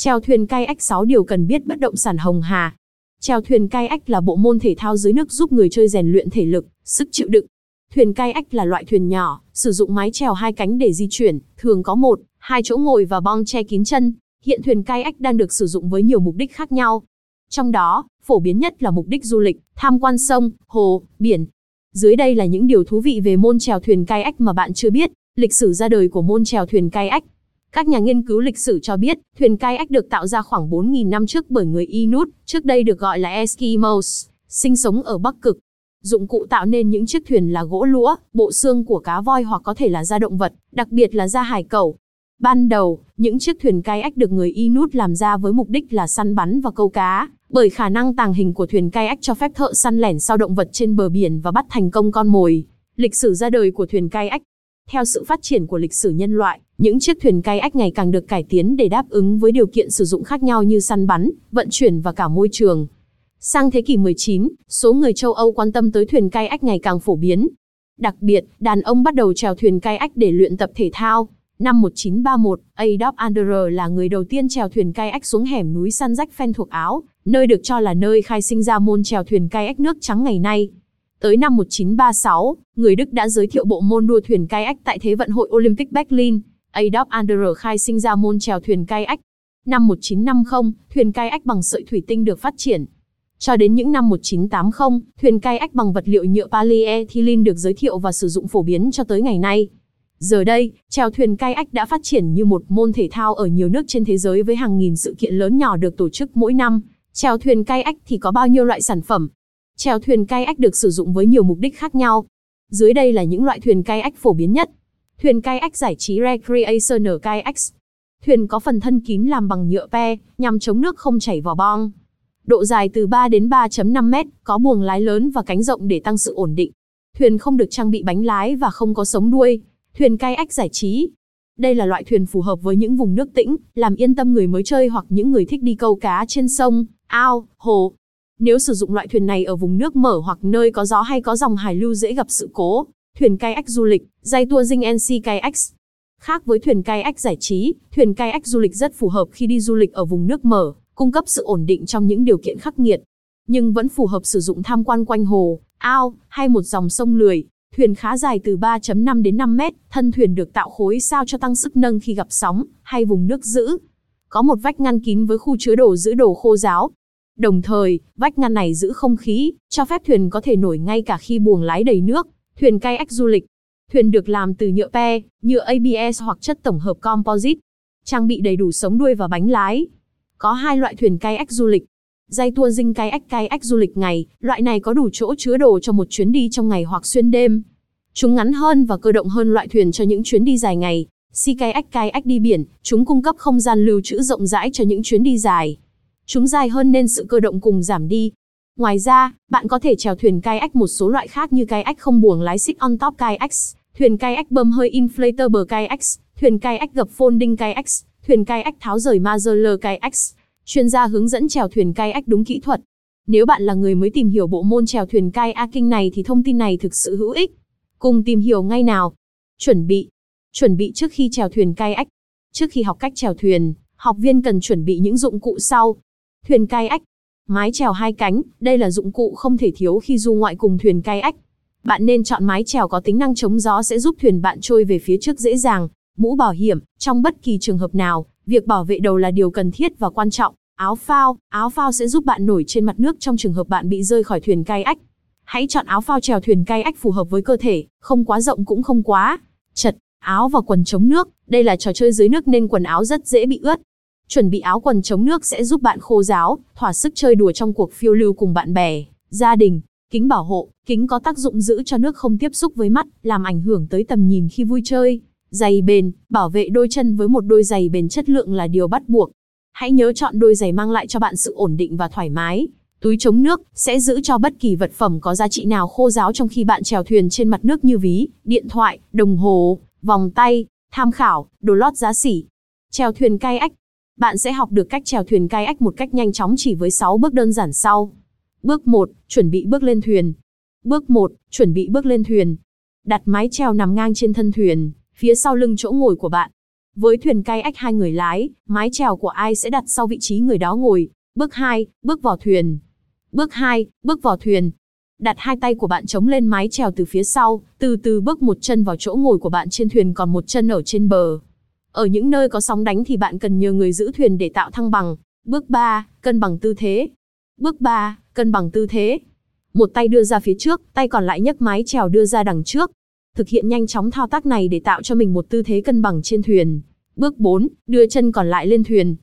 Chèo thuyền cai ếch 6 điều cần biết bất động sản Hồng Hà. Chèo thuyền cai ếch là bộ môn thể thao dưới nước giúp người chơi rèn luyện thể lực, sức chịu đựng. Thuyền cai ếch là loại thuyền nhỏ, sử dụng mái chèo hai cánh để di chuyển, thường có một, hai chỗ ngồi và bong che kín chân. Hiện thuyền cai ếch đang được sử dụng với nhiều mục đích khác nhau. Trong đó, phổ biến nhất là mục đích du lịch, tham quan sông, hồ, biển. Dưới đây là những điều thú vị về môn chèo thuyền cai ếch mà bạn chưa biết, lịch sử ra đời của môn chèo thuyền cai ếch các nhà nghiên cứu lịch sử cho biết, thuyền cai ếch được tạo ra khoảng 4.000 năm trước bởi người Inuit, trước đây được gọi là Eskimos, sinh sống ở Bắc Cực. Dụng cụ tạo nên những chiếc thuyền là gỗ lũa, bộ xương của cá voi hoặc có thể là da động vật, đặc biệt là da hải cẩu. Ban đầu, những chiếc thuyền cai ếch được người Inuit làm ra với mục đích là săn bắn và câu cá, bởi khả năng tàng hình của thuyền cai ếch cho phép thợ săn lẻn sau động vật trên bờ biển và bắt thành công con mồi. Lịch sử ra đời của thuyền cai ếch Theo sự phát triển của lịch sử nhân loại, những chiếc thuyền kayak ngày càng được cải tiến để đáp ứng với điều kiện sử dụng khác nhau như săn bắn, vận chuyển và cả môi trường. Sang thế kỷ 19, số người châu Âu quan tâm tới thuyền kayak ngày càng phổ biến. Đặc biệt, đàn ông bắt đầu trèo thuyền kayak để luyện tập thể thao. Năm 1931, Adolf Anderer là người đầu tiên trèo thuyền kayak xuống hẻm núi săn Rách Phen thuộc Áo, nơi được cho là nơi khai sinh ra môn trèo thuyền kayak nước trắng ngày nay. Tới năm 1936, người Đức đã giới thiệu bộ môn đua thuyền kayak tại Thế vận hội Olympic Berlin. Adolf Anderer khai sinh ra môn chèo thuyền kayak. Năm 1950, thuyền kayak bằng sợi thủy tinh được phát triển. Cho đến những năm 1980, thuyền kayak bằng vật liệu nhựa polyethylene được giới thiệu và sử dụng phổ biến cho tới ngày nay. Giờ đây, chèo thuyền kayak đã phát triển như một môn thể thao ở nhiều nước trên thế giới với hàng nghìn sự kiện lớn nhỏ được tổ chức mỗi năm. Chèo thuyền kayak thì có bao nhiêu loại sản phẩm? Chèo thuyền kayak được sử dụng với nhiều mục đích khác nhau. Dưới đây là những loại thuyền kayak phổ biến nhất. Thuyền kayak giải trí Recreational Kayaks. Thuyền có phần thân kín làm bằng nhựa pe, nhằm chống nước không chảy vào bong. Độ dài từ 3 đến 3.5 mét, có buồng lái lớn và cánh rộng để tăng sự ổn định. Thuyền không được trang bị bánh lái và không có sống đuôi. Thuyền kayak giải trí. Đây là loại thuyền phù hợp với những vùng nước tĩnh, làm yên tâm người mới chơi hoặc những người thích đi câu cá trên sông, ao, hồ. Nếu sử dụng loại thuyền này ở vùng nước mở hoặc nơi có gió hay có dòng hải lưu dễ gặp sự cố, thuyền kayak du lịch, dây tour dinh NC Kayaks. Khác với thuyền kayak giải trí, thuyền kayak du lịch rất phù hợp khi đi du lịch ở vùng nước mở, cung cấp sự ổn định trong những điều kiện khắc nghiệt, nhưng vẫn phù hợp sử dụng tham quan quanh hồ, ao hay một dòng sông lười. Thuyền khá dài từ 3.5 đến 5 mét, thân thuyền được tạo khối sao cho tăng sức nâng khi gặp sóng hay vùng nước giữ. Có một vách ngăn kín với khu chứa đồ giữ đồ khô ráo. Đồng thời, vách ngăn này giữ không khí, cho phép thuyền có thể nổi ngay cả khi buồng lái đầy nước. Thuyền kayak du lịch. Thuyền được làm từ nhựa pe, nhựa ABS hoặc chất tổng hợp composite. Trang bị đầy đủ sống đuôi và bánh lái. Có hai loại thuyền kayak du lịch. Dây tour dinh kayak kayak du lịch ngày, loại này có đủ chỗ chứa đồ cho một chuyến đi trong ngày hoặc xuyên đêm. Chúng ngắn hơn và cơ động hơn loại thuyền cho những chuyến đi dài ngày. Sea kayak kayak đi biển, chúng cung cấp không gian lưu trữ rộng rãi cho những chuyến đi dài. Chúng dài hơn nên sự cơ động cùng giảm đi. Ngoài ra, bạn có thể chèo thuyền kayak một số loại khác như kayak không buồng lái sit on top kayak thuyền kayak bơm hơi inflator bờ kayak thuyền kayak gập folding kayak thuyền kayak tháo rời Mazeler kayak Chuyên gia hướng dẫn chèo thuyền kayak đúng kỹ thuật. Nếu bạn là người mới tìm hiểu bộ môn chèo thuyền kayaking này thì thông tin này thực sự hữu ích. Cùng tìm hiểu ngay nào. Chuẩn bị. Chuẩn bị trước khi chèo thuyền kayak. Trước khi học cách chèo thuyền, học viên cần chuẩn bị những dụng cụ sau. Thuyền kayak. Mái chèo hai cánh, đây là dụng cụ không thể thiếu khi du ngoại cùng thuyền kayak. Bạn nên chọn mái chèo có tính năng chống gió sẽ giúp thuyền bạn trôi về phía trước dễ dàng. Mũ bảo hiểm, trong bất kỳ trường hợp nào, việc bảo vệ đầu là điều cần thiết và quan trọng. Áo phao, áo phao sẽ giúp bạn nổi trên mặt nước trong trường hợp bạn bị rơi khỏi thuyền kayak. Hãy chọn áo phao chèo thuyền kayak phù hợp với cơ thể, không quá rộng cũng không quá chật. Áo và quần chống nước, đây là trò chơi dưới nước nên quần áo rất dễ bị ướt. Chuẩn bị áo quần chống nước sẽ giúp bạn khô ráo, thỏa sức chơi đùa trong cuộc phiêu lưu cùng bạn bè, gia đình. Kính bảo hộ, kính có tác dụng giữ cho nước không tiếp xúc với mắt, làm ảnh hưởng tới tầm nhìn khi vui chơi. Giày bền, bảo vệ đôi chân với một đôi giày bền chất lượng là điều bắt buộc. Hãy nhớ chọn đôi giày mang lại cho bạn sự ổn định và thoải mái. Túi chống nước sẽ giữ cho bất kỳ vật phẩm có giá trị nào khô ráo trong khi bạn chèo thuyền trên mặt nước như ví, điện thoại, đồng hồ, vòng tay, tham khảo, đồ lót giá xỉ. Chèo thuyền kayak. Bạn sẽ học được cách chèo thuyền cai ách một cách nhanh chóng chỉ với 6 bước đơn giản sau. Bước 1, chuẩn bị bước lên thuyền. Bước 1, chuẩn bị bước lên thuyền. Đặt mái chèo nằm ngang trên thân thuyền, phía sau lưng chỗ ngồi của bạn. Với thuyền cai ách hai người lái, mái chèo của ai sẽ đặt sau vị trí người đó ngồi. Bước 2, bước vào thuyền. Bước 2, bước vào thuyền. Đặt hai tay của bạn chống lên mái chèo từ phía sau, từ từ bước một chân vào chỗ ngồi của bạn trên thuyền còn một chân ở trên bờ. Ở những nơi có sóng đánh thì bạn cần nhờ người giữ thuyền để tạo thăng bằng. Bước 3, cân bằng tư thế. Bước 3, cân bằng tư thế. Một tay đưa ra phía trước, tay còn lại nhấc mái chèo đưa ra đằng trước. Thực hiện nhanh chóng thao tác này để tạo cho mình một tư thế cân bằng trên thuyền. Bước 4, đưa chân còn lại lên thuyền.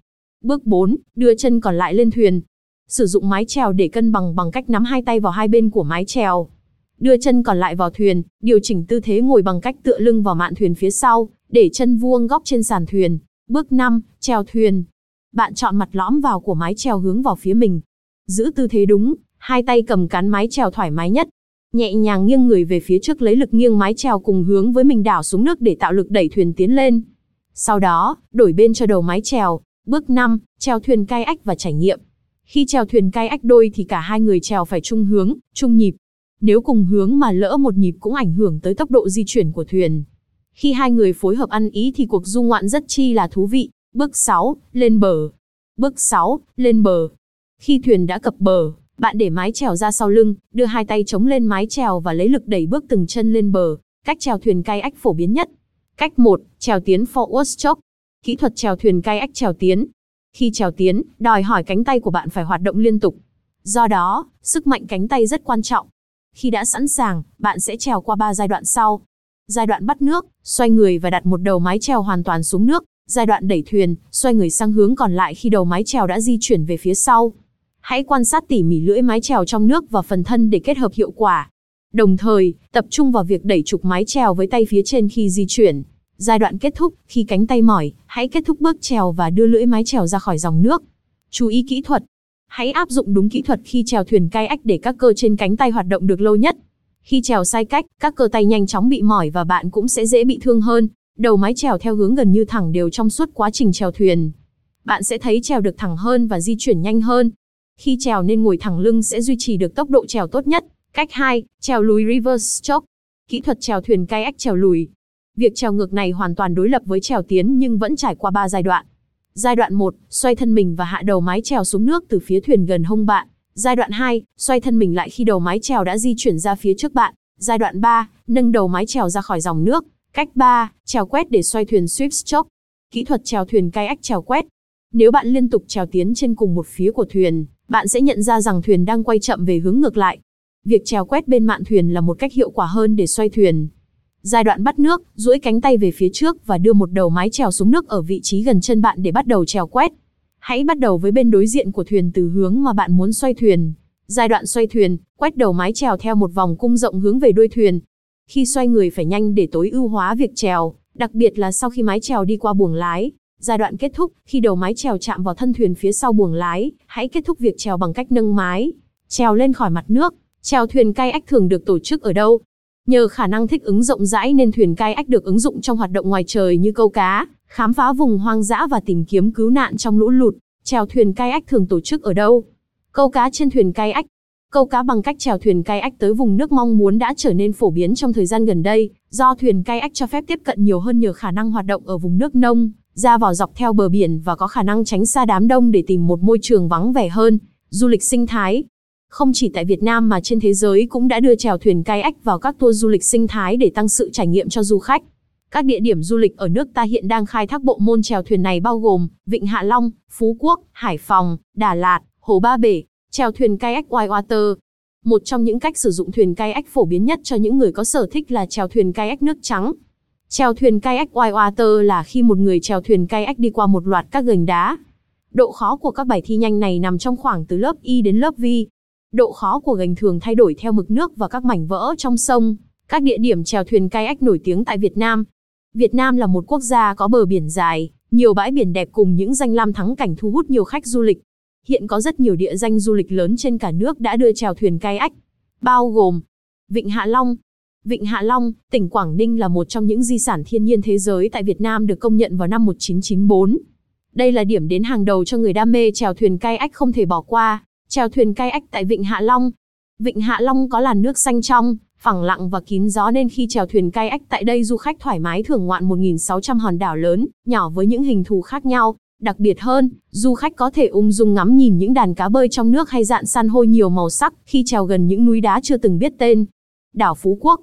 Bước 4, đưa chân còn lại lên thuyền. Sử dụng mái chèo để cân bằng bằng cách nắm hai tay vào hai bên của mái chèo. Đưa chân còn lại vào thuyền, điều chỉnh tư thế ngồi bằng cách tựa lưng vào mạn thuyền phía sau, để chân vuông góc trên sàn thuyền. Bước 5, treo thuyền. Bạn chọn mặt lõm vào của mái treo hướng vào phía mình. Giữ tư thế đúng, hai tay cầm cán mái treo thoải mái nhất. Nhẹ nhàng nghiêng người về phía trước lấy lực nghiêng mái treo cùng hướng với mình đảo xuống nước để tạo lực đẩy thuyền tiến lên. Sau đó, đổi bên cho đầu mái trèo Bước 5, treo thuyền cai ách và trải nghiệm. Khi treo thuyền cai ách đôi thì cả hai người trèo phải chung hướng, chung nhịp. Nếu cùng hướng mà lỡ một nhịp cũng ảnh hưởng tới tốc độ di chuyển của thuyền. Khi hai người phối hợp ăn ý thì cuộc du ngoạn rất chi là thú vị. Bước 6, lên bờ. Bước 6, lên bờ. Khi thuyền đã cập bờ, bạn để mái chèo ra sau lưng, đưa hai tay chống lên mái chèo và lấy lực đẩy bước từng chân lên bờ, cách chèo thuyền kayak phổ biến nhất. Cách 1, chèo tiến forward stroke. Kỹ thuật chèo thuyền kayak chèo tiến. Khi chèo tiến, đòi hỏi cánh tay của bạn phải hoạt động liên tục. Do đó, sức mạnh cánh tay rất quan trọng. Khi đã sẵn sàng, bạn sẽ trèo qua 3 giai đoạn sau. Giai đoạn bắt nước, xoay người và đặt một đầu mái trèo hoàn toàn xuống nước. Giai đoạn đẩy thuyền, xoay người sang hướng còn lại khi đầu mái trèo đã di chuyển về phía sau. Hãy quan sát tỉ mỉ lưỡi mái trèo trong nước và phần thân để kết hợp hiệu quả. Đồng thời, tập trung vào việc đẩy trục mái trèo với tay phía trên khi di chuyển. Giai đoạn kết thúc, khi cánh tay mỏi, hãy kết thúc bước trèo và đưa lưỡi mái trèo ra khỏi dòng nước. Chú ý kỹ thuật. Hãy áp dụng đúng kỹ thuật khi trèo thuyền kayak để các cơ trên cánh tay hoạt động được lâu nhất. Khi trèo sai cách, các cơ tay nhanh chóng bị mỏi và bạn cũng sẽ dễ bị thương hơn. Đầu mái trèo theo hướng gần như thẳng đều trong suốt quá trình trèo thuyền. Bạn sẽ thấy trèo được thẳng hơn và di chuyển nhanh hơn. Khi trèo nên ngồi thẳng lưng sẽ duy trì được tốc độ trèo tốt nhất. Cách 2, trèo lùi reverse stroke. Kỹ thuật trèo thuyền kayak trèo lùi. Việc trèo ngược này hoàn toàn đối lập với trèo tiến nhưng vẫn trải qua 3 giai đoạn. Giai đoạn 1, xoay thân mình và hạ đầu mái chèo xuống nước từ phía thuyền gần hông bạn. Giai đoạn 2, xoay thân mình lại khi đầu mái chèo đã di chuyển ra phía trước bạn. Giai đoạn 3, nâng đầu mái chèo ra khỏi dòng nước. Cách 3, chèo quét để xoay thuyền sweep stroke. Kỹ thuật chèo thuyền kayak chèo quét. Nếu bạn liên tục chèo tiến trên cùng một phía của thuyền, bạn sẽ nhận ra rằng thuyền đang quay chậm về hướng ngược lại. Việc chèo quét bên mạn thuyền là một cách hiệu quả hơn để xoay thuyền. Giai đoạn bắt nước, duỗi cánh tay về phía trước và đưa một đầu mái chèo xuống nước ở vị trí gần chân bạn để bắt đầu trèo quét. Hãy bắt đầu với bên đối diện của thuyền từ hướng mà bạn muốn xoay thuyền. Giai đoạn xoay thuyền, quét đầu mái chèo theo một vòng cung rộng hướng về đuôi thuyền. Khi xoay người phải nhanh để tối ưu hóa việc trèo, đặc biệt là sau khi mái chèo đi qua buồng lái. Giai đoạn kết thúc, khi đầu mái chèo chạm vào thân thuyền phía sau buồng lái, hãy kết thúc việc chèo bằng cách nâng mái, chèo lên khỏi mặt nước. Chèo thuyền kayak thường được tổ chức ở đâu? Nhờ khả năng thích ứng rộng rãi nên thuyền kayak được ứng dụng trong hoạt động ngoài trời như câu cá, khám phá vùng hoang dã và tìm kiếm cứu nạn trong lũ lụt. Chèo thuyền kayak thường tổ chức ở đâu? Câu cá trên thuyền kayak. Câu cá bằng cách chèo thuyền kayak tới vùng nước mong muốn đã trở nên phổ biến trong thời gian gần đây, do thuyền kayak cho phép tiếp cận nhiều hơn nhờ khả năng hoạt động ở vùng nước nông, ra vào dọc theo bờ biển và có khả năng tránh xa đám đông để tìm một môi trường vắng vẻ hơn. Du lịch sinh thái không chỉ tại Việt Nam mà trên thế giới cũng đã đưa chèo thuyền kayak vào các tour du lịch sinh thái để tăng sự trải nghiệm cho du khách. Các địa điểm du lịch ở nước ta hiện đang khai thác bộ môn chèo thuyền này bao gồm Vịnh Hạ Long, Phú Quốc, Hải Phòng, Đà Lạt, Hồ Ba Bể, chèo thuyền kayak whitewater. Một trong những cách sử dụng thuyền kayak phổ biến nhất cho những người có sở thích là chèo thuyền kayak nước trắng. Chèo thuyền kayak whitewater là khi một người chèo thuyền kayak đi qua một loạt các gành đá. Độ khó của các bài thi nhanh này nằm trong khoảng từ lớp Y đến lớp V. Độ khó của gành thường thay đổi theo mực nước và các mảnh vỡ trong sông. Các địa điểm chèo thuyền kayak nổi tiếng tại Việt Nam. Việt Nam là một quốc gia có bờ biển dài, nhiều bãi biển đẹp cùng những danh lam thắng cảnh thu hút nhiều khách du lịch. Hiện có rất nhiều địa danh du lịch lớn trên cả nước đã đưa chèo thuyền kayak, bao gồm Vịnh Hạ Long, Vịnh Hạ Long, tỉnh Quảng Ninh là một trong những di sản thiên nhiên thế giới tại Việt Nam được công nhận vào năm 1994. Đây là điểm đến hàng đầu cho người đam mê chèo thuyền kayak không thể bỏ qua. Chèo thuyền kayak tại Vịnh Hạ Long. Vịnh Hạ Long có làn nước xanh trong, phẳng lặng và kín gió nên khi chèo thuyền kayak tại đây du khách thoải mái thưởng ngoạn 1.600 hòn đảo lớn, nhỏ với những hình thù khác nhau. Đặc biệt hơn, du khách có thể ung dung ngắm nhìn những đàn cá bơi trong nước hay dạn san hô nhiều màu sắc khi trèo gần những núi đá chưa từng biết tên. Đảo Phú Quốc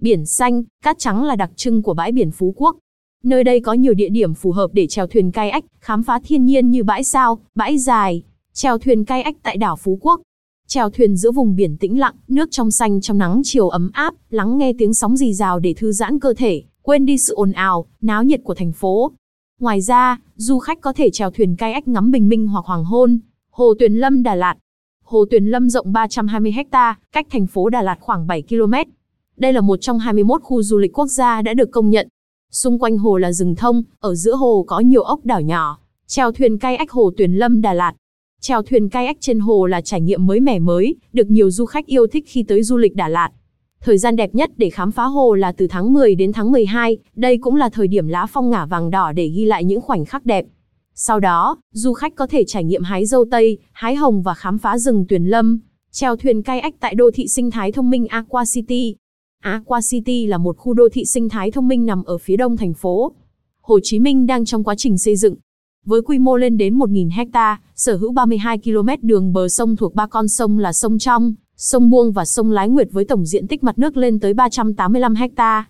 Biển xanh, cát trắng là đặc trưng của bãi biển Phú Quốc. Nơi đây có nhiều địa điểm phù hợp để chèo thuyền kayak, khám phá thiên nhiên như bãi sao, bãi dài, chèo thuyền kayak tại đảo Phú Quốc. Chèo thuyền giữa vùng biển tĩnh lặng, nước trong xanh trong nắng chiều ấm áp, lắng nghe tiếng sóng rì rào để thư giãn cơ thể, quên đi sự ồn ào, náo nhiệt của thành phố. Ngoài ra, du khách có thể chèo thuyền kayak ngắm bình minh hoặc hoàng hôn. Hồ Tuyền Lâm Đà Lạt Hồ Tuyền Lâm rộng 320 ha, cách thành phố Đà Lạt khoảng 7 km. Đây là một trong 21 khu du lịch quốc gia đã được công nhận. Xung quanh hồ là rừng thông, ở giữa hồ có nhiều ốc đảo nhỏ. Chèo thuyền cay ách Hồ Tuyền Lâm Đà Lạt Chèo thuyền kayak trên hồ là trải nghiệm mới mẻ mới, được nhiều du khách yêu thích khi tới du lịch Đà Lạt. Thời gian đẹp nhất để khám phá hồ là từ tháng 10 đến tháng 12, đây cũng là thời điểm lá phong ngả vàng đỏ để ghi lại những khoảnh khắc đẹp. Sau đó, du khách có thể trải nghiệm hái dâu tây, hái hồng và khám phá rừng tuyền lâm. Chèo thuyền kayak tại đô thị sinh thái thông minh Aqua City. Aqua City là một khu đô thị sinh thái thông minh nằm ở phía đông thành phố. Hồ Chí Minh đang trong quá trình xây dựng, với quy mô lên đến 1.000 hecta, sở hữu 32 km đường bờ sông thuộc ba con sông là sông Trong, sông Buông và sông Lái Nguyệt với tổng diện tích mặt nước lên tới 385 hecta.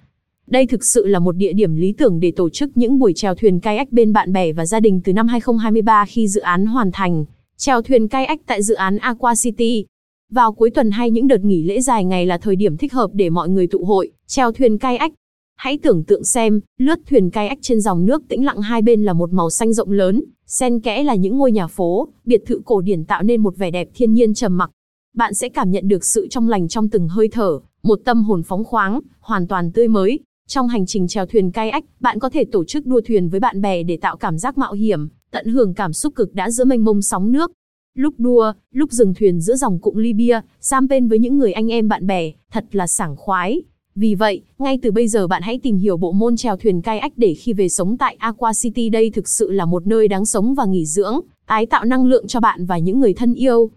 Đây thực sự là một địa điểm lý tưởng để tổ chức những buổi chèo thuyền kayak bên bạn bè và gia đình từ năm 2023 khi dự án hoàn thành. Chèo thuyền kayak tại dự án Aqua City. Vào cuối tuần hay những đợt nghỉ lễ dài ngày là thời điểm thích hợp để mọi người tụ hội, chèo thuyền kayak, Hãy tưởng tượng xem, lướt thuyền kayak trên dòng nước tĩnh lặng hai bên là một màu xanh rộng lớn, xen kẽ là những ngôi nhà phố, biệt thự cổ điển tạo nên một vẻ đẹp thiên nhiên trầm mặc. Bạn sẽ cảm nhận được sự trong lành trong từng hơi thở, một tâm hồn phóng khoáng, hoàn toàn tươi mới. Trong hành trình chèo thuyền kayak, bạn có thể tổ chức đua thuyền với bạn bè để tạo cảm giác mạo hiểm, tận hưởng cảm xúc cực đã giữa mênh mông sóng nước. Lúc đua, lúc dừng thuyền giữa dòng cụm Libya, sam bên với những người anh em bạn bè, thật là sảng khoái. Vì vậy, ngay từ bây giờ bạn hãy tìm hiểu bộ môn chèo thuyền kayak để khi về sống tại Aqua City đây thực sự là một nơi đáng sống và nghỉ dưỡng, tái tạo năng lượng cho bạn và những người thân yêu.